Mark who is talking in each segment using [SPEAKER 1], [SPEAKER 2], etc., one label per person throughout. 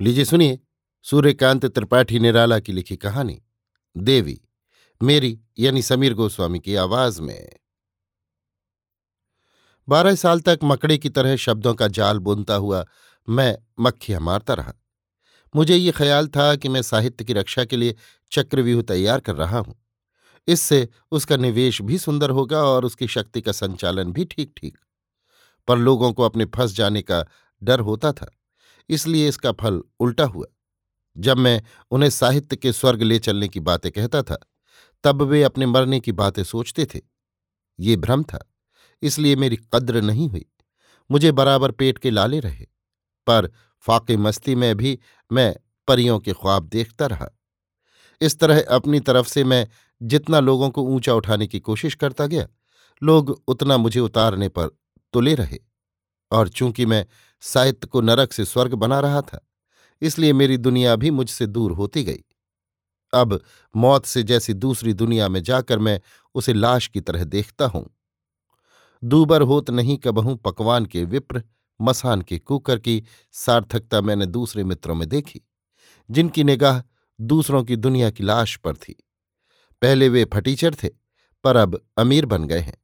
[SPEAKER 1] लीजिए सुनिए, सूर्यकांत त्रिपाठी निराला की लिखी कहानी, देवी, मेरी यानी समीर गोस्वामी की आवाज़ में। बारह साल तक मकड़े की तरह शब्दों का जाल बुनता हुआ मैं मक्खियाँ मारता रहा। मुझे ये ख्याल था कि मैं साहित्य की रक्षा के लिए चक्रव्यूह तैयार कर रहा हूँ। इससे उसका निवेश भी सुंदर होगा और उसकी शक्ति का संचालन भी ठीक ठीक पर लोगों को अपने फंस जाने का डर होता था। इसलिए इसका फल उल्टा हुआ। जब मैं उन्हें साहित्य के स्वर्ग ले चलने की बातें कहता था, तब वे अपने मरने की बातें सोचते थे। ये भ्रम था, इसलिए मेरी कद्र नहीं हुई। मुझे बराबर पेट के लाले रहे, पर फाके मस्ती में भी मैं परियों के ख्वाब देखता रहा। इस तरह अपनी तरफ़ से मैं जितना लोगों को ऊँचा उठाने की कोशिश करता गया, लोग उतना मुझे उतारने पर तुले रहे। और चूँकि मैं साहित्य को नरक से स्वर्ग बना रहा था, इसलिए मेरी दुनिया भी मुझसे दूर होती गई। अब मौत से जैसी दूसरी दुनिया में जाकर मैं उसे लाश की तरह देखता हूँ। दूबर होत नहीं कबहूं पकवान के विप्र, मसान के कुकर की सार्थकता मैंने दूसरे मित्रों में देखी, जिनकी निगाह दूसरों की दुनिया की लाश पर थी। पहले वे फटीचर थे, पर अब अमीर बन गए हैं।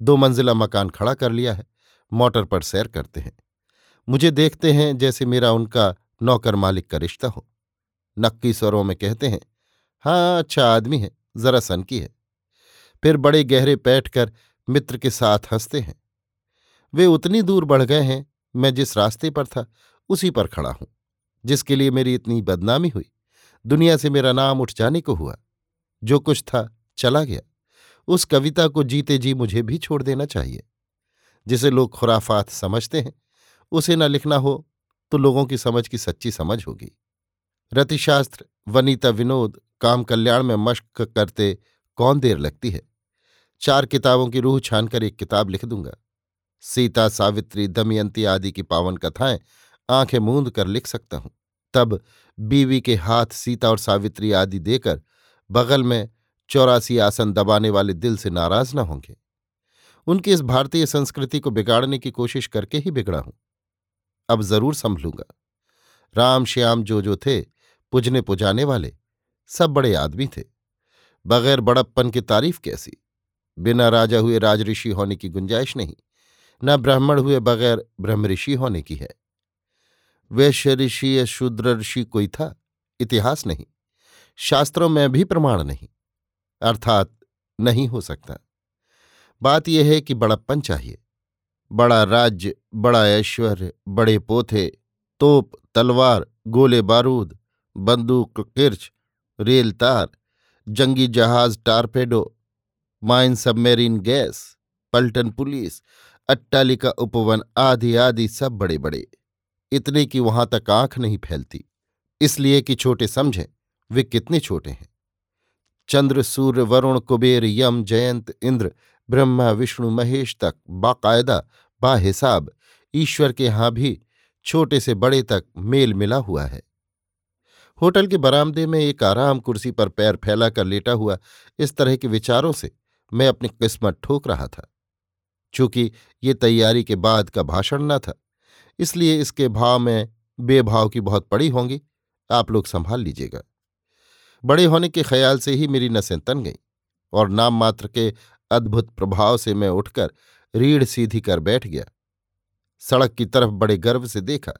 [SPEAKER 1] दो मंजिला मकान खड़ा कर लिया है। मोटर पर सैर करते हैं। मुझे देखते हैं जैसे मेरा उनका नौकर मालिक का रिश्ता हो। नक्की स्वरों में कहते हैं हाँ अच्छा आदमी है, जरा सन की है। फिर बड़े गहरे बैठकर मित्र के साथ हँसते हैं। वे उतनी दूर बढ़ गए हैं, मैं जिस रास्ते पर था, उसी पर खड़ा हूँ, जिसके लिए मेरी इतनी बदनामी हुई। दुनिया से मेरा नाम उठ जाने को हुआ। जो कुछ था, चला गया। उस कविता को जीते जी मुझे भी छोड़ देना चाहिए। जिसे लोग खुराफात समझते हैं, उसे न लिखना हो तो लोगों की समझ की सच्ची समझ होगी। रतिशास्त्र, वनीता विनोद, काम कल्याण में मश्क करते कौन देर लगती है? चार किताबों की रूह छानकर एक किताब लिख दूँगा। सीता, सावित्री, दमयंती आदि की पावन कथाएँ आँखें मूंद कर लिख सकता हूँ। तब बीवी के हाथ सीता और सावित्री आदि देकर बगल में चौरासी आसन दबाने वाले दिल से नाराज़ न होंगे। उनकी इस भारतीय संस्कृति को बिगाड़ने की कोशिश करके ही बिगड़ा हूँ। अब ज़रूर संभलूँगा। राम, श्याम जो जो थे, पुजने पुजाने वाले, सब बड़े आदमी थे। बगैर बड़प्पन की तारीफ़ कैसी? बिना राजा हुए राजऋषि होने की गुंजाइश नहीं, न ब्राह्मण हुए बगैर ब्रह्मऋषि होने की है। वैश्य ऋषि या शूद्र ऋषि कोई था? इतिहास नहीं। शास्त्रों में भी प्रमाण नहीं। अर्थात नहीं हो सकता। बात यह है कि बड़प्पन चाहिए। बड़ा राज्य, बड़ा ऐश्वर्य, बड़े पोथे, तोप, तलवार, गोले बारूद, बंदूक, किर्च, रेल तार, जंगी जहाज़, टारपेडो, माइन सबमेरीन गैस, पल्टन पुलिस, अट्टालिका उपवन आदि आदि सब बड़े बड़े इतने कि वहाँ तक आँख नहीं फैलती। इसलिए कि छोटे समझें, वे कितने छोटे हैं। चंद्र, सूर्य, वरुण, कुबेर, यम, जयंत, इंद्र ब्रह्मा, विष्णु, महेश तक, बाकायदा, बाहिसाब, ईश्वर के यहाँ भी छोटे से बड़े तक मेल मिला हुआ है। होटल के बरामदे में एक आराम कुर्सी पर पैर फैलाकर लेटा हुआ इस तरह के विचारों से मैं अपनी किस्मत ठोक रहा था, चूँकि ये तैयारी के बाद का भाषण न था, इसलिए इसके भाव में बेभाव की बहुत पड़ी होंगी। आप लोग संभाल लीजिएगा। बड़े होने के ख्याल से ही मेरी नसें तन गईं और नाम मात्र के अद्भुत प्रभाव से मैं उठकर रीढ़ सीधी कर बैठ गया। सड़क की तरफ़ बड़े गर्व से देखा,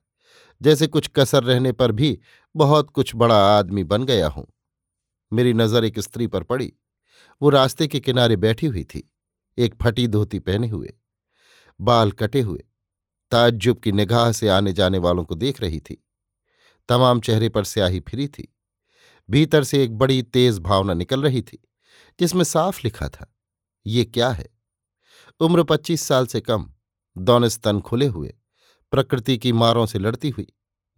[SPEAKER 1] जैसे कुछ कसर रहने पर भी बहुत कुछ बड़ा आदमी बन गया हूँ। मेरी नज़र एक स्त्री पर पड़ी। वो रास्ते के किनारे बैठी हुई थी, एक फटी धोती पहने हुए, बाल कटे हुए, ताज्जुब की निगाह से आने जाने वालों को देख रही थी। तमाम चेहरे पर स्याही फिरी थी। भीतर से एक बड़ी तेज भावना निकल रही थी, जिसमें साफ़ लिखा था ये क्या है? उम्र पच्चीस साल से कम, दोनों स्तन खुले हुए, प्रकृति की मारों से लड़ती हुई,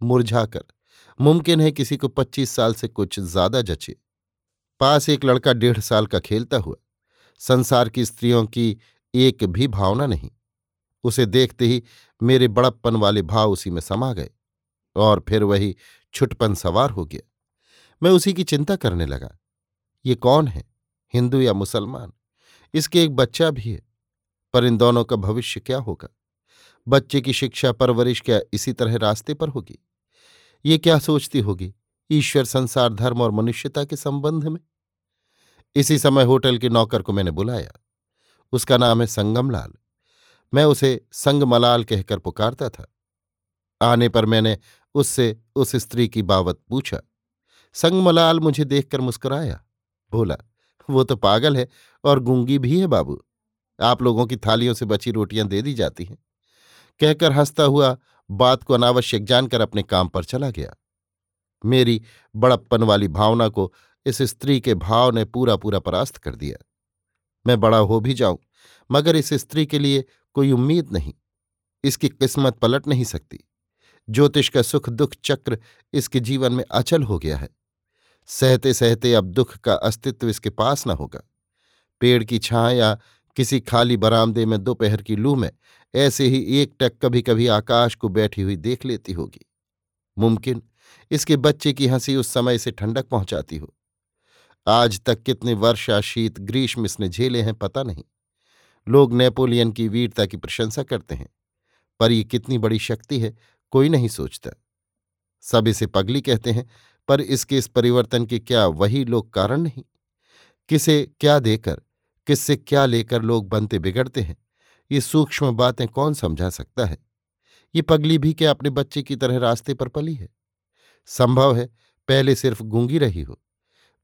[SPEAKER 1] मुरझाकर, मुमकिन है किसी को पच्चीस साल से कुछ ज़्यादा जचे। पास एक लड़का डेढ़ साल का खेलता हुआ, संसार की स्त्रियों की एक भी भावना नहीं। उसे देखते ही मेरे बड़प्पन वाले भाव उसी में समा गए, और फिर वही छुटपन सवार हो गया। मैं उसी की चिंता करने लगा, ये कौन है, हिंदू या मुसलमान? इसके एक बच्चा भी है, पर इन दोनों का भविष्य क्या होगा? बच्चे की शिक्षा परवरिश क्या इसी तरह रास्ते पर होगी? ये क्या सोचती होगी, ईश्वर संसार, धर्म और मनुष्यता के संबंध में? इसी समय होटल के नौकर को मैंने बुलाया। उसका नाम है संगमलाल। मैं उसे संगमलाल कहकर पुकारता था। आने पर मैंने उससे उस स्त्री की बावत पूछा। संगमलाल मुझे देखकर मुस्कुराया, बोला वो तो पागल है और गूँगी भी है बाबू। आप लोगों की थालियों से बची रोटियाँ दे दी जाती हैं। कहकर हंसता हुआ बात को अनावश्यक जानकर अपने काम पर चला गया। मेरी बड़प्पन वाली भावना को इस स्त्री के भाव ने पूरा पूरा परास्त कर दिया। मैं बड़ा हो भी जाऊँ, मगर इस स्त्री के लिए कोई उम्मीद नहीं। इसकी किस्मत पलट नहीं सकती। ज्योतिष का सुख दुख चक्र इसके जीवन में अचल हो गया है। सहते सहते अब दुख का अस्तित्व इसके पास न होगा। पेड़ की छां या किसी खाली बरामदे में दोपहर की लू में ऐसे ही एक टक कभी कभी आकाश को बैठी हुई देख लेती होगी। मुमकिन इसके बच्चे की हँसी उस समय से ठंडक पहुंचाती हो। आज तक कितने वर्षा शीत ग्रीष्म इसने झेले हैं पता नहीं। लोग नेपोलियन की वीरता की प्रशंसा करते हैं, पर ये कितनी बड़ी शक्ति है कोई नहीं सोचता। सब इसे पगली कहते हैं पर इसके इस परिवर्तन के क्या वही लोग कारण नहीं? किसे क्या देकर, किससे क्या लेकर लोग बनते बिगड़ते हैं? ये सूक्ष्म बातें कौन समझा सकता है? ये पगली भी क्या अपने बच्चे की तरह रास्ते पर पली है? संभव है पहले सिर्फ़ गूँगी रही हो,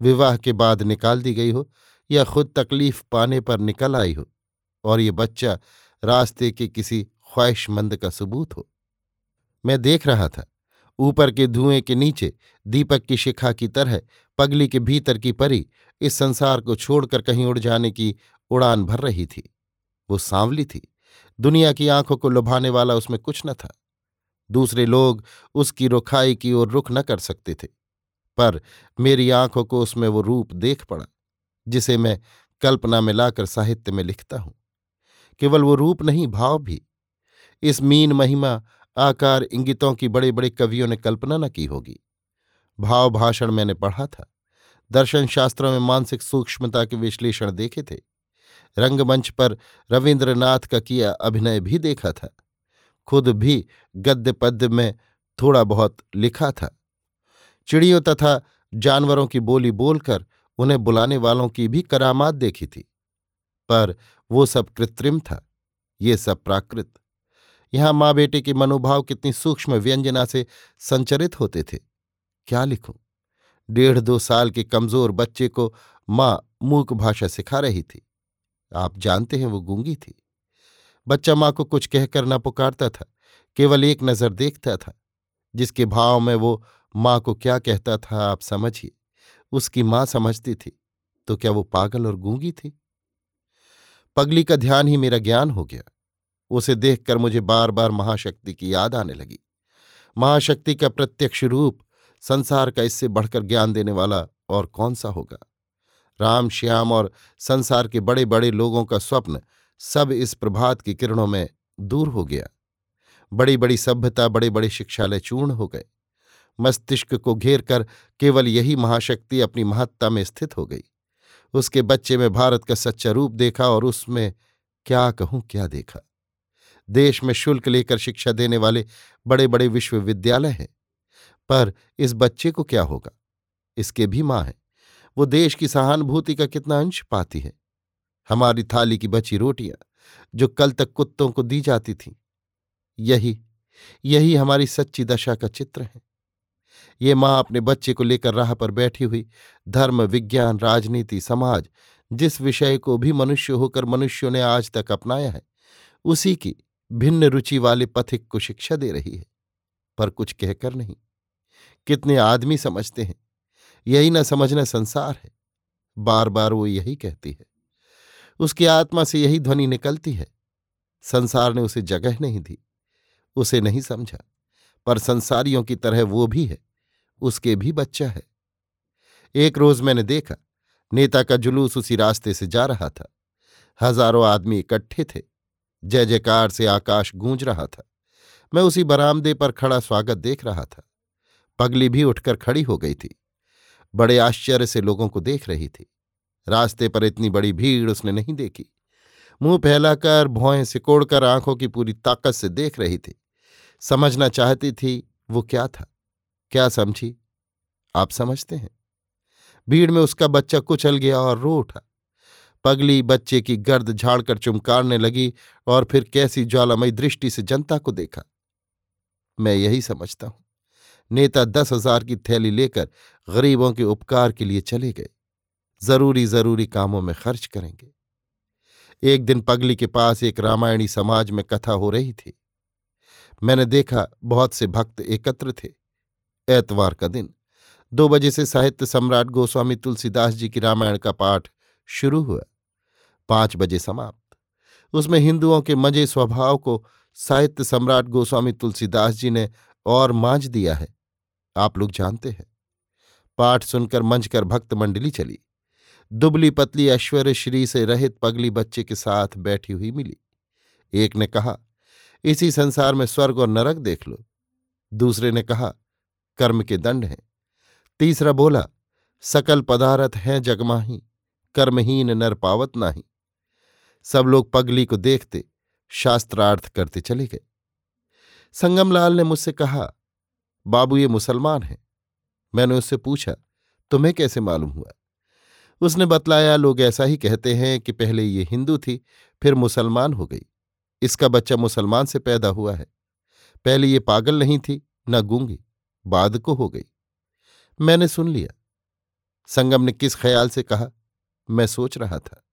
[SPEAKER 1] विवाह के बाद निकाल दी गई हो या खुद तकलीफ़ पाने पर निकल आई हो और ये बच्चा रास्ते के किसी ख्वाहिशमंद का सबूत हो। मैं देख रहा था ऊपर के धुएँ के नीचे दीपक की शिखा की तरह पगली के भीतर की परी इस संसार को छोड़कर कहीं उड़ जाने की उड़ान भर रही थी। वो सांवली थी। दुनिया की आँखों को लुभाने वाला उसमें कुछ न था। दूसरे लोग उसकी रुखाई की ओर रुख न कर सकते थे। पर मेरी आँखों को उसमें वो रूप देख पड़ा, जिसे मैं कल्पना में लाकर साहित्य में लिखता हूँ। केवल वो रूप नहीं, भाव भी। इस मीन महिमा आकार इंगितों की बड़े बड़े कवियों ने कल्पना न की होगी। भाव भाषण मैंने पढ़ा था। दर्शन शास्त्रों में मानसिक सूक्ष्मता के विश्लेषण देखे थे। रंगमंच पर रविन्द्रनाथ का किया अभिनय भी देखा था। खुद भी गद्य पद्य में थोड़ा बहुत लिखा था। चिड़ियों तथा जानवरों की बोली बोलकर उन्हें बुलाने वालों की भी करामात देखी थी। पर वो सब कृत्रिम था। ये सब प्राकृत। यहाँ माँ बेटे के मनोभाव कितनी सूक्ष्म व्यंजना से संचरित होते थे। क्या लिखूं? डेढ़ दो साल के कमज़ोर बच्चे को माँ मूक भाषा सिखा रही थी। आप जानते हैं वो गूँगी थी। बच्चा माँ को कुछ कहकर न पुकारता था, केवल एक नज़र देखता था, जिसके भाव में वो माँ को क्या कहता था आप समझिए। उसकी माँ समझती थी तो क्या वो पागल और गूँगी थी? पगली का ध्यान ही मेरा ज्ञान हो गया। उसे देखकर मुझे बार बार महाशक्ति की याद आने लगी। महाशक्ति का प्रत्यक्ष रूप संसार का इससे बढ़कर ज्ञान देने वाला और कौन सा होगा? राम, श्याम और संसार के बड़े बड़े लोगों का स्वप्न सब इस प्रभात की किरणों में दूर हो गया। बड़ी बड़ी सभ्यता बड़े बड़े शिक्षालय चूर्ण हो गए। मस्तिष्क को घेर कर केवल यही महाशक्ति अपनी महत्ता में स्थित हो गई। उसके बच्चे में भारत का सच्चा रूप देखा और उसमें क्या कहूँ, क्या देखा? देश में शुल्क लेकर शिक्षा देने वाले बड़े बड़े विश्वविद्यालय हैं। पर इस बच्चे को क्या होगा? इसके भी माँ है। वो देश की सहानुभूति का कितना अंश पाती है। हमारी थाली की बची रोटियाँ, जो कल तक कुत्तों को दी जाती थीं। यही यही हमारी सच्ची दशा का चित्र है। ये माँ अपने बच्चे को लेकर राह पर बैठी हुई धर्म, विज्ञान, राजनीति, समाज, जिस विषय को भी मनुष्य होकर मनुष्यों ने आज तक अपनाया है, उसी की भिन्न रुचि वाले पथिक को शिक्षा दे रही है, पर कुछ कहकर नहीं। कितने आदमी समझते हैं, यही न समझना संसार है। बार बार वो यही कहती है। उसकी आत्मा से यही ध्वनि निकलती है। संसार ने उसे जगह नहीं दी, उसे नहीं समझा, पर संसारियों की तरह वो भी है, उसके भी बच्चा है। एक रोज मैंने देखा, नेता का जुलूस उसी रास्ते से जा रहा था। हज़ारों आदमी इकट्ठे थे। जय जयकार से आकाश गूंज रहा था। मैं उसी बरामदे पर खड़ा स्वागत देख रहा था। पगली भी उठकर खड़ी हो गई थी। बड़े आश्चर्य से लोगों को देख रही थी। रास्ते पर इतनी बड़ी भीड़ उसने नहीं देखी। मुँह फैलाकर भौएँ सिकोड़कर, आँखों की पूरी ताकत से देख रही थी। समझना चाहती थी, वो क्या था? क्या समझी? आप समझते हैं। भीड़ में उसका बच्चा कुचल गया और रो उठा। पगली बच्चे की गर्द झाड़कर चुमकारने लगी और फिर कैसी ज्वालामयी दृष्टि से जनता को देखा। मैं यही समझता हूँ। नेता दस हज़ार की थैली लेकर गरीबों के उपकार के लिए चले गए। ज़रूरी ज़रूरी कामों में खर्च करेंगे। एक दिन पगली के पास एक रामायणी समाज में कथा हो रही थी। मैंने देखा बहुत से भक्त एकत्र थे। एतवार का दिन। दो बजे से साहित्य सम्राट गोस्वामी तुलसीदास जी की रामायण का पाठ शुरू हुआ। पाँच बजे समाप्त। उसमें हिंदुओं के मज़े स्वभाव को साहित्य सम्राट गोस्वामी तुलसीदास जी ने और मांझ दिया है। आप लोग जानते हैं। पाठ सुनकर मंच कर भक्त मंडली चली। दुबली पतली ऐश्वर्य श्री से रहित पगली बच्चे के साथ बैठी हुई मिली। एक ने कहा, इसी संसार में स्वर्ग और नरक देख लो। दूसरे ने कहा, कर्म के दंड हैं। तीसरा बोला, सकल पदारथ हैं जगमाही। कर्महीन नर पावत नाही। सब लोग पगली को देखते, शास्त्रार्थ करते चले गए। संगमलाल ने मुझसे कहा, बाबू, ये मुसलमान है। मैंने उससे पूछा, तुम्हें कैसे मालूम हुआ? उसने बतलाया, लोग ऐसा ही कहते हैं कि पहले ये हिंदू थी, फिर मुसलमान हो गई। इसका बच्चा मुसलमान से पैदा हुआ है। पहले ये पागल नहीं थी, न गूँगी, बाद को हो गई। मैंने सुन लिया। संगम ने किस ख्याल से कहा मैं सोच रहा था।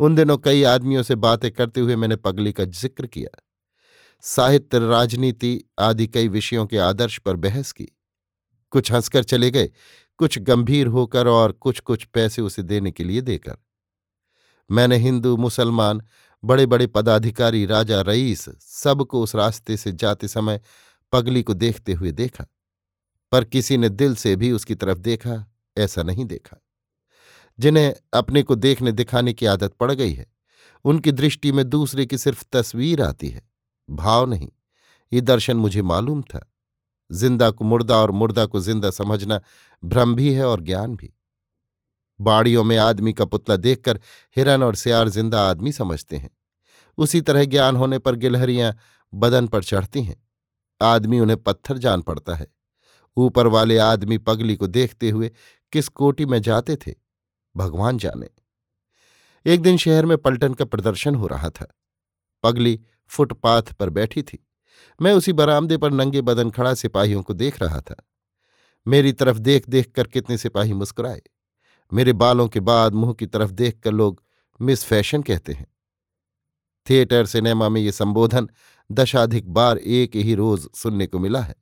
[SPEAKER 1] उन दिनों कई आदमियों से बातें करते हुए मैंने पगली का ज़िक्र किया। साहित्य, राजनीति आदि कई विषयों के आदर्श पर बहस की। कुछ हंसकर चले गए, कुछ गंभीर होकर और कुछ कुछ पैसे उसे देने के लिए देकर। मैंने हिंदू, मुसलमान बड़े बड़े पदाधिकारी, राजा, रईस सबको उस रास्ते से जाते समय पगली को देखते हुए देखा। पर किसी ने दिल से भी उसकी तरफ़ देखा, ऐसा नहीं देखा। जिन्हें अपने को देखने दिखाने की आदत पड़ गई है। उनकी दृष्टि में दूसरे की सिर्फ़ तस्वीर आती है, भाव नहीं। ये दर्शन मुझे मालूम था। ज़िंदा को मुर्दा और मुर्दा को ज़िंदा समझना भ्रम भी है और ज्ञान भी। बाड़ियों में आदमी का पुतला देखकर हिरन और सियार ज़िंदा आदमी समझते हैं। उसी तरह ज्ञान होने पर गिलहरियाँ बदन पर चढ़ती हैं। आदमी उन्हें पत्थर जान पड़ता है। ऊपर वाले आदमी पगली को देखते हुए किस कोटी में जाते थे? भगवान जाने। एक दिन शहर में पलटन का प्रदर्शन हो रहा था। पगली फुटपाथ पर बैठी थी। मैं उसी बरामदे पर नंगे बदन खड़ा सिपाहियों को देख रहा था। मेरी तरफ़ देख देख कर कितने सिपाही मुस्कुराए। मेरे बालों के बाद मुँह की तरफ़ देख कर लोग मिस फ़ैशन कहते हैं। थिएटर, सिनेमा में ये संबोधन दशाधिक बार एक ही रोज सुनने को मिला है।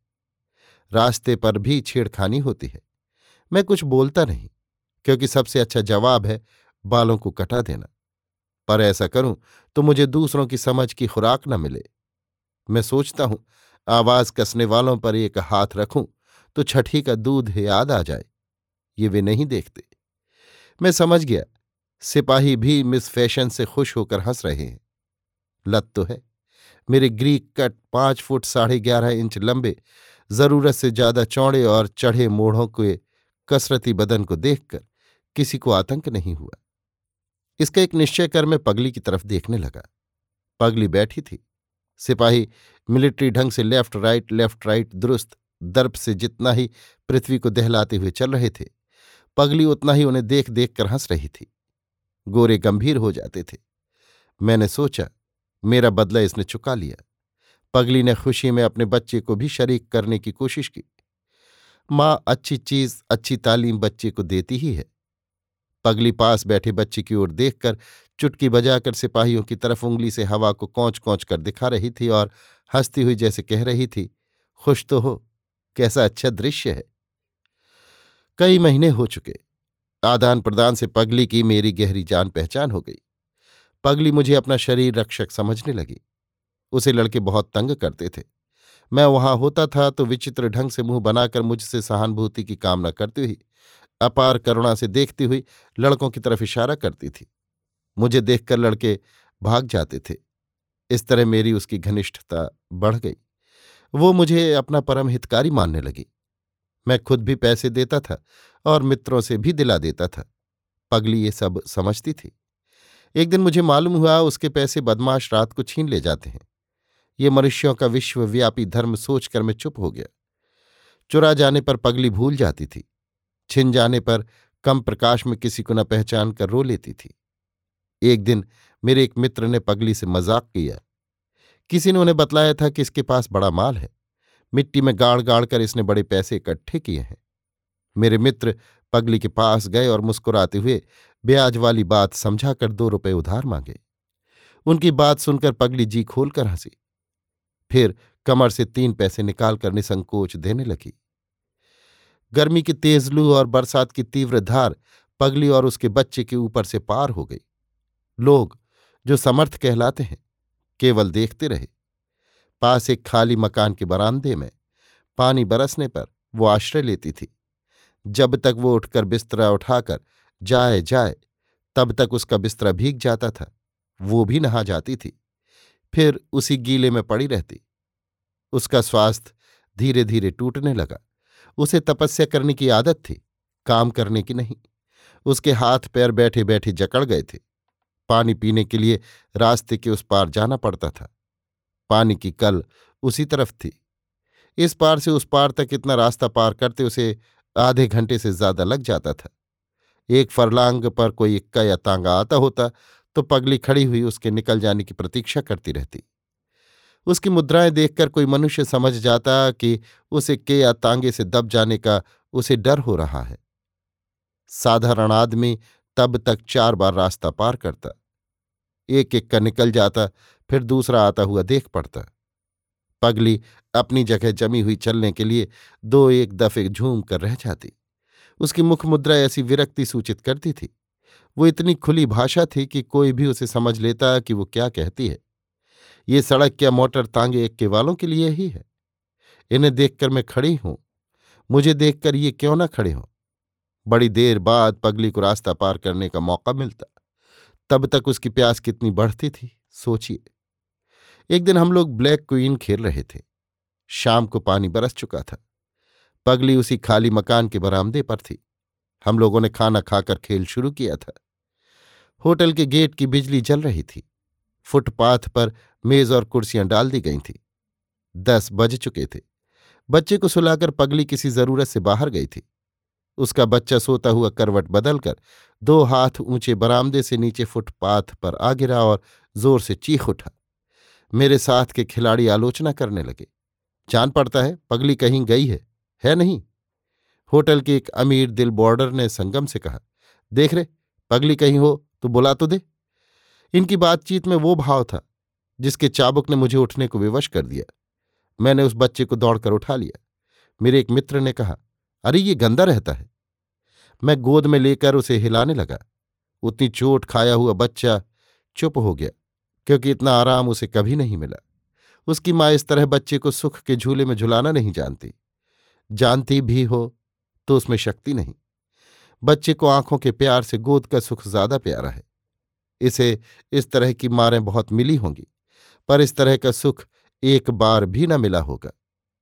[SPEAKER 1] रास्ते पर भी छेड़खानी होती है। मैं कुछ बोलता नहीं। क्योंकि सबसे अच्छा जवाब है, बालों को कटा देना। पर ऐसा करूँ तो मुझे दूसरों की समझ की खुराक न मिले। मैं सोचता हूँ, आवाज़ कसने वालों पर एक हाथ रखूँ तो छठी का दूध याद आ जाए। ये वे नहीं देखते। मैं समझ गया, सिपाही भी मिस फ़ैशन से खुश होकर हंस रहे हैं। लत तो है। मेरे ग्रीक कट पाँच फुट साढ़े ग्यारह इंच लंबे, ज़रूरत से ज़्यादा चौड़े और चढ़े मोढ़ों के कसरती बदन को देखकर किसी को आतंक नहीं हुआ। इसका एक निश्चय कर मैं पगली की तरफ़ देखने लगा। पगली बैठी थी। सिपाही मिलिट्री ढंग से लेफ़्ट, राइट लेफ़्ट, राइट, दुरुस्त, दर्प से जितना ही पृथ्वी को दहलाते हुए चल रहे थे, पगली उतना ही उन्हें देख देख कर हंस रही थी। गोरे गंभीर हो जाते थे। मैंने सोचा, मेरा बदला इसने चुका लिया। पगली ने खुशी में अपने बच्चे को भी शरीक करने की कोशिश की। माँ अच्छी चीज़, अच्छी तालीम बच्चे को देती ही है। पगली पास बैठे बच्चे की ओर देखकर चुटकी बजाकर सिपाहियों की तरफ़ उंगली से हवा को कौच कौच कर दिखा रही थी और हंसती हुई जैसे कह रही थी, खुश तो हो, कैसा अच्छा दृश्य है। कई महीने हो चुके। आदान प्रदान से पगली की मेरी गहरी जान पहचान हो गई। पगली मुझे अपना शरीर रक्षक समझने लगी। उसे लड़के बहुत तंग करते थे। मैं वहाँ होता था तो विचित्र ढंग से मुँह बनाकर मुझसे सहानुभूति की कामना करती हुई अपार करुणा से देखती हुई लड़कों की तरफ़ इशारा करती थी। मुझे देखकर लड़के भाग जाते थे। इस तरह मेरी उसकी घनिष्ठता बढ़ गई। वो मुझे अपना परम हितकारी मानने लगी। मैं खुद भी पैसे देता था और मित्रों से भी दिला देता था। पगली ये सब समझती थी। एक दिन मुझे मालूम हुआ उसके पैसे बदमाश रात को छीन ले जाते हैं। ये मनुष्यों का विश्वव्यापी धर्म सोचकर मैं चुप हो गया। चुरा जाने पर पगली भूल जाती थी। छिन जाने पर कम प्रकाश में किसी को न पहचान कर रो लेती थी। एक दिन मेरे एक मित्र ने पगली से मज़ाक किया। किसी ने उन्हें बतलाया था कि इसके पास बड़ा माल है। मिट्टी में गाड़ गाड़ कर इसने बड़े पैसे इकट्ठे किए हैं। मेरे मित्र पगली के पास गए और मुस्कुराते हुए ब्याज वाली बात समझा कर दो रुपए उधार मांगे। उनकी बात सुनकर पगली जी खोलकर हँसी। फिर कमर से तीन पैसे निकालकर निसंकोच देने लगी। गर्मी की तेज लू और बरसात की तीव्र धार पगली और उसके बच्चे के ऊपर से पार हो गई। लोग जो समर्थ कहलाते हैं, केवल देखते रहे। पास एक खाली मकान के बरामदे में पानी बरसने पर वो आश्रय लेती थी। जब तक वो उठकर बिस्तरा उठाकर जाए जाए, तब तक उसका बिस्तरा भीग जाता था। वो भी नहा जाती थी। फिर उसी गीले में पड़ी रहती। उसका स्वास्थ्य धीरे धीरे टूटने लगा। उसे तपस्या करने की आदत थी, काम करने की नहीं। उसके हाथ पैर बैठे बैठे जकड़ गए थे। पानी पीने के लिए रास्ते के उस पार जाना पड़ता था। पानी की कल उसी तरफ़ थी। इस पार से उस पार तक इतना रास्ता पार करते उसे आधे घंटे से ज़्यादा लग जाता था। एक फरलांग पर कोई इक्का या तांगा आता होता तो पगली खड़ी हुई उसके निकल जाने की प्रतीक्षा करती रहती। उसकी मुद्राएँ देखकर कोई मनुष्य समझ जाता कि उसे के या तांगे से दब जाने का उसे डर हो रहा है। साधारण आदमी तब तक चार बार रास्ता पार करता। एक एक का निकल जाता, फिर दूसरा आता हुआ देख पड़ता। पगली अपनी जगह जमी हुई चलने के लिए दो एक दफे झूम कर रह जाती। उसकी मुख मुद्रा ऐसी विरक्ति सूचित करती थी। वो इतनी खुली भाषा थी कि कोई भी उसे समझ लेता कि वो क्या कहती है। ये सड़क क्या मोटर तांगे एक के वालों के लिए ही है? इन्हें देखकर मैं खड़ी हूँ। मुझे देखकर ये क्यों ना खड़े हों? बड़ी देर बाद पगली को रास्ता पार करने का मौका मिलता। तब तक उसकी प्यास कितनी बढ़ती थी, सोचिए। एक दिन हम लोग ब्लैक क्वीन खेल रहे थे। शाम को पानी बरस चुका था। पगली उसी खाली मकान के बरामदे पर थी। हम लोगों ने खाना खाकर खेल शुरू किया था। होटल के गेट की बिजली जल रही थी। फुटपाथ पर मेज और कुर्सियाँ डाल दी गई थीं। दस बज चुके थे। बच्चे को सुलाकर पगली किसी ज़रूरत से बाहर गई थी। उसका बच्चा सोता हुआ करवट बदलकर दो हाथ ऊँचे बरामदे से नीचे फुटपाथ पर आ गिरा और ज़ोर से चीख उठा। मेरे साथ के खिलाड़ी आलोचना करने लगे। जान पड़ता है, पगली कहीं गई है है नहीं? होटल के एक अमीर दिल बॉर्डर ने संगम से कहा, देख रे, पगली कहीं हो तो बुला तो दे। इनकी बातचीत में वो भाव था, जिसके चाबुक ने मुझे उठने को विवश कर दिया। मैंने उस बच्चे को दौड़कर उठा लिया। मेरे एक मित्र ने कहा, अरे, ये गंदा रहता है। मैं गोद में लेकर उसे हिलाने लगा। उतनी चोट खाया हुआ बच्चा चुप हो गया, क्योंकि इतना आराम उसे कभी नहीं मिला। उसकी माँ इस तरह बच्चे को सुख के झूले में झुलाना नहीं जानती। जानती भी हो तो उसमें शक्ति नहीं। बच्चे को आँखों के प्यार से गोद का सुख ज़्यादा प्यारा है। इसे इस तरह की मारें बहुत मिली होंगी, पर इस तरह का सुख एक बार भी न मिला होगा।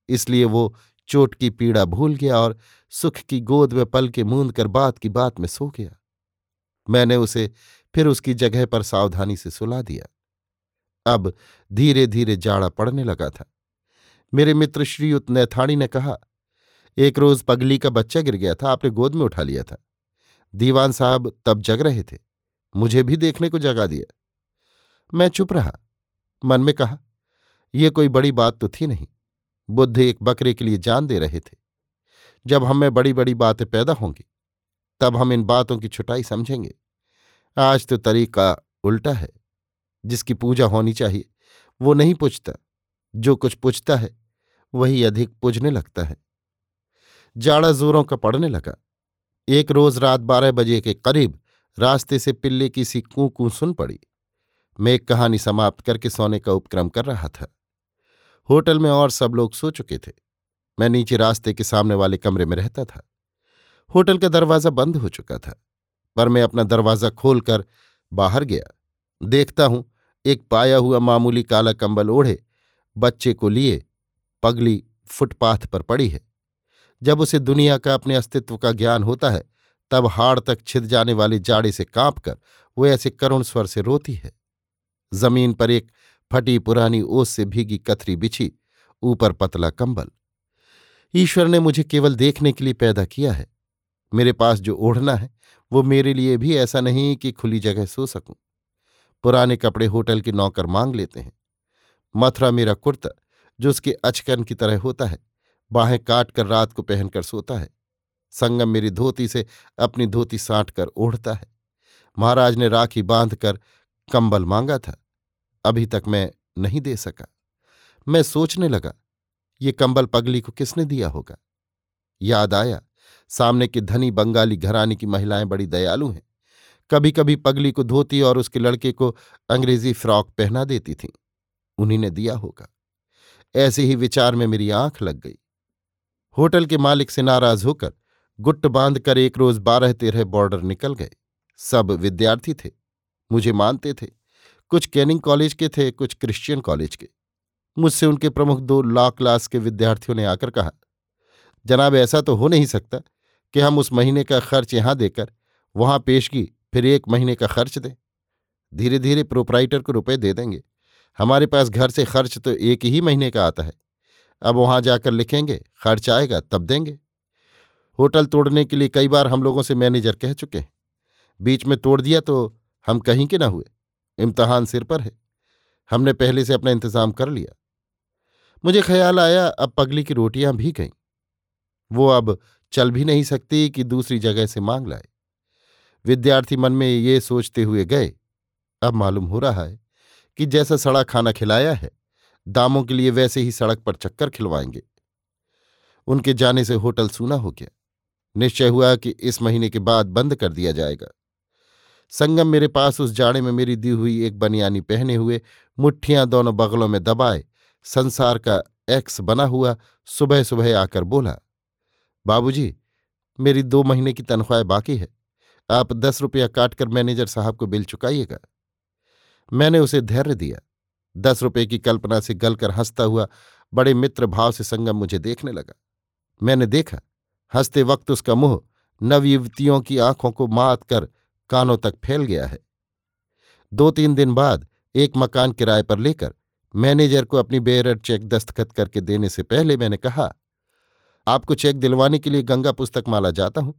[SPEAKER 1] इसलिए वो चोट की पीड़ा भूल गया और सुख की गोद में पल के मूंद कर बात की बात में सो गया। मैंने उसे फिर उसकी जगह पर सावधानी से सुला दिया। अब धीरे धीरे जाड़ा पड़ने लगा था। मेरे मित्र श्रीयुत नैथाणी ने कहा, एक रोज पगली का बच्चा गिर गया था, आपने गोद में उठा लिया था। दीवान साहब तब जग रहे थे। मुझे भी देखने को जगा दिया मैं चुप रहा। मन में कहा यह कोई बड़ी बात तो थी नहीं। बुद्ध एक बकरे के लिए जान दे रहे थे। जब हमें बड़ी बड़ी बातें पैदा होंगी, तब हम इन बातों की छुटाई समझेंगे। आज तो तरीका उल्टा है। जिसकी पूजा होनी चाहिए, वो नहीं पूछता। जो कुछ पूछता है, वही अधिक पूजने लगता है। जाड़ा जोरों का पड़ने लगा। एक रोज रात बारह बजे के करीब रास्ते से पिल्ले की सी कू कू सुन पड़ी। मैं एक कहानी समाप्त करके सोने का उपक्रम कर रहा था। होटल में और सब लोग सो चुके थे। मैं नीचे रास्ते के सामने वाले कमरे में रहता था। होटल का दरवाज़ा बंद हो चुका था, पर मैं अपना दरवाज़ा खोलकर बाहर गया। देखता हूँ, एक पाया हुआ मामूली काला कंबल ओढ़े, बच्चे को लिए पगली फुटपाथ पर पड़ी है। जब उसे दुनिया का अपने अस्तित्व का ज्ञान होता है तब हाड़ तक छिद जाने वाले जाड़े से काँप कर वो ऐसे करुण स्वर से रोती है। ज़मीन पर एक फटी पुरानी ओस से भीगी कथरी बिछी, ऊपर पतला कंबल। ईश्वर ने मुझे केवल देखने के लिए पैदा किया है। मेरे पास जो ओढ़ना है, वो मेरे लिए भी ऐसा नहीं कि खुली जगह सो सकूँ। पुराने कपड़े होटल के नौकर मांग लेते हैं। मथुरा मेरा कुर्ता, जो उसके अचकन की तरह होता है, बाहें काट कर रात को पहनकर सोता है। संगम मेरी धोती से अपनी धोती साँट कर ओढ़ता है। महाराज ने राखी बाँध कर कंबल मांगा था। अभी तक मैं नहीं दे सका। मैं सोचने लगा, ये कंबल पगली को किसने दिया होगा? याद आया, सामने की धनी बंगाली घराने की महिलाएँ बड़ी दयालु हैं। कभी कभी पगली को धोती और उसके लड़के को अंग्रेज़ी फ्रॉक पहना देती थीं। उन्हीं ने दिया होगा। ऐसे ही विचार में मेरी आँख लग गई। होटल के मालिक से नाराज़ होकर गुट्ट बाँध कर एक रोज बारह तेरह बॉर्डर निकल गए। सब विद्यार्थी थे, मुझे मानते थे। कुछ कैनिंग कॉलेज के थे, कुछ क्रिश्चियन कॉलेज के। मुझसे उनके प्रमुख दो लॉ क्लास के विद्यार्थियों ने आकर कहा, जनाब, ऐसा तो हो नहीं सकता कि हम उस महीने का खर्च यहाँ देकर वहाँ पेशगी फिर एक महीने का खर्च दें। धीरे धीरे प्रोपराइटर को रुपए दे देंगे। हमारे पास घर से खर्च तो एक ही महीने का आता है। अब वहाँ जाकर लिखेंगे, खर्च आएगा तब देंगे। होटल तोड़ने के लिए कई बार हम लोगों से मैनेजर कह चुके हैं। बीच में तोड़ दिया तो हम कहीं के ना हुए। इम्तहान सिर पर है। हमने पहले से अपना इंतज़ाम कर लिया। मुझे ख्याल आया अब पगली की रोटियाँ भी गईं। वो अब चल भी नहीं सकती कि दूसरी जगह से मांग लाए। विद्यार्थी मन में ये सोचते हुए गए। अब मालूम हो रहा है कि जैसा सड़ा खाना खिलाया है, दामों के लिए वैसे ही सड़क पर चक्कर खिलवाएँगे। उनके जाने से होटल सूना हो गया। निश्चय हुआ कि इस महीने के बाद बंद कर दिया जाएगा। संगम मेरे पास उस जाड़े में मेरी दी हुई एक बनियानी पहने हुए मुट्ठियाँ दोनों बगलों में दबाए, संसार का एक्स बना हुआ सुबह सुबह आकर बोला, बाबूजी, मेरी दो महीने की तनख्वाह बाकी है। आप दस रुपया काटकर मैनेजर साहब को बिल चुकाइएगा। मैंने उसे धैर्य दिया। दस रुपये की कल्पना से गलकर हंसता हुआ बड़े मित्र भाव से संगम मुझे देखने लगा। मैंने देखा हँसते वक्त उसका मुँह नवयुवतियों की आँखों को मात कर कानों तक फैल गया है। दो तीन दिन बाद एक मकान किराए पर लेकर मैनेजर को अपनी बेरर चेक दस्तखत करके देने से पहले मैंने कहा, आपको चेक दिलवाने के लिए गंगा पुस्तक माला जाता हूँ।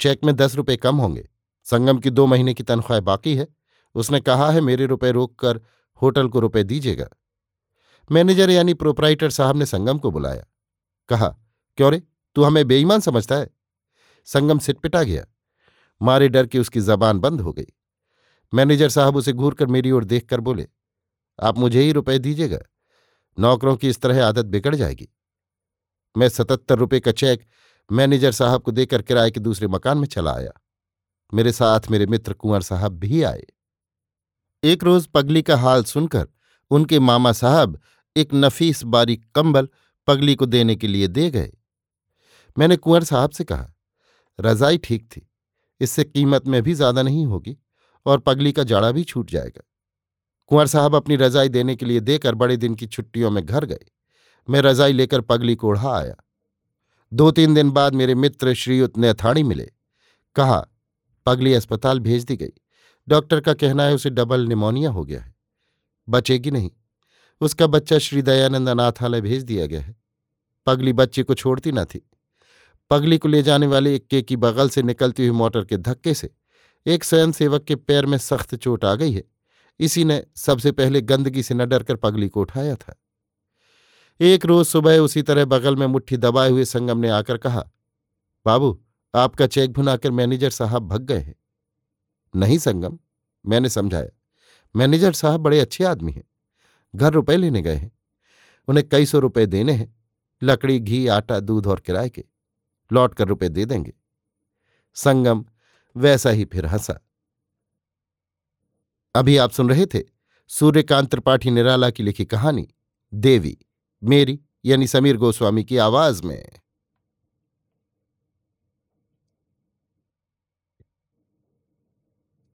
[SPEAKER 1] चेक में दस रुपये कम होंगे। संगम की दो महीने की तनख्वाह बाकी है। उसने कहा है मेरे रुपए रोक कर होटल को रुपए दीजिएगा। मैनेजर यानी प्रोपराइटर साहब ने संगम को बुलाया। कहा, क्यों रे? तू हमें बेईमान समझता है। संगम सिटपिटा गया। मारे डर के उसकी जबान बंद हो गई। मैनेजर साहब उसे घूर कर मेरी ओर देखकर बोले, आप मुझे ही रुपए दीजिएगा। नौकरों की इस तरह आदत बिगड़ जाएगी। मैं सतहत्तर रुपये का चेक मैनेजर साहब को देकर किराए के दूसरे मकान में चला आया। मेरे साथ मेरे मित्र कुंवर साहब भी आए। एक रोज पगली का हाल सुनकर उनके मामा साहब एक नफीस बारीक कंबल पगली को देने के लिए दे गए। मैंने कुंवर साहब से कहा, रजाई ठीक थी, इससे कीमत में भी ज़्यादा नहीं होगी और पगली का जाड़ा भी छूट जाएगा। कुंवर साहब अपनी रजाई देने के लिए देकर बड़े दिन की छुट्टियों में घर गए। मैं रजाई लेकर पगली को उड़ा आया। दो तीन दिन बाद मेरे मित्र श्रीयुत नैथाणी मिले। कहा, पगली अस्पताल भेज दी गई। डॉक्टर का कहना है उसे डबल निमोनिया हो गया है। बचेगी नहीं। उसका बच्चा श्री दयानंद अनाथालय भेज दिया गया है। पगली बच्चे को छोड़ती न थी। पगली को ले जाने वाले इक्के की बगल से निकलती हुई मोटर के धक्के से एक स्वयंसेवक के पैर में सख्त चोट आ गई है। इसी ने सबसे पहले गंदगी से न डरकर पगली को उठाया था। एक रोज सुबह उसी तरह बगल में मुट्ठी दबाए हुए संगम ने आकर कहा, बाबू, आपका चेक भुनाकर मैनेजर साहब भग गए हैं। नहीं संगम, मैंने समझाया। मैनेजर साहब बड़े अच्छे आदमी हैं। घर रुपए लेने गए हैं। उन्हें कई सौ रुपए देने हैं। लकड़ी, घी, आटा, दूध और किराए के। लौट कर रुपए दे देंगे। संगम वैसा ही फिर हंसा। अभी आप सुन रहे थे सूर्यकांत त्रिपाठी निराला की लिखी कहानी, देवी, मेरी यानी समीर गोस्वामी की आवाज़ में।